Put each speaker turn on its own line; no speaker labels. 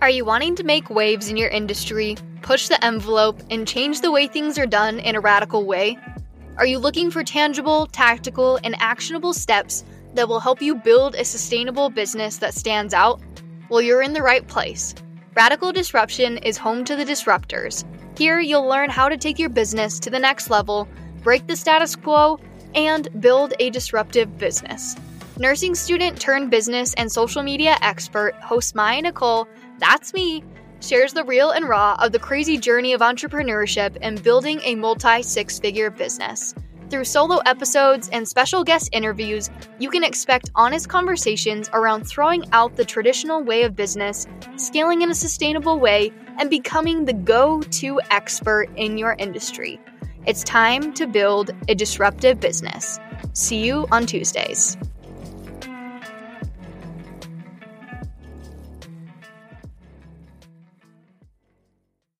Are you wanting to make waves in your industry, push the envelope, and change the way things are done in a radical way? Are you looking for tangible, tactical, and actionable steps that will help you build a sustainable business that stands out? Well, you're in the right place. Radical Disruption is home to the disruptors. Here, you'll learn how to take your business to the next level, break the status quo, and build a disruptive business. Nursing student turned business and social media expert, host Mya Nichol that's me, shares the real and raw of the crazy journey of entrepreneurship and building a multi six figure business. Through solo episodes and special guest interviews, you can expect honest conversations around throwing out the traditional way of business, scaling in a sustainable way, and becoming the go to expert in your industry. It's time to build a disruptive business. See you on Tuesdays.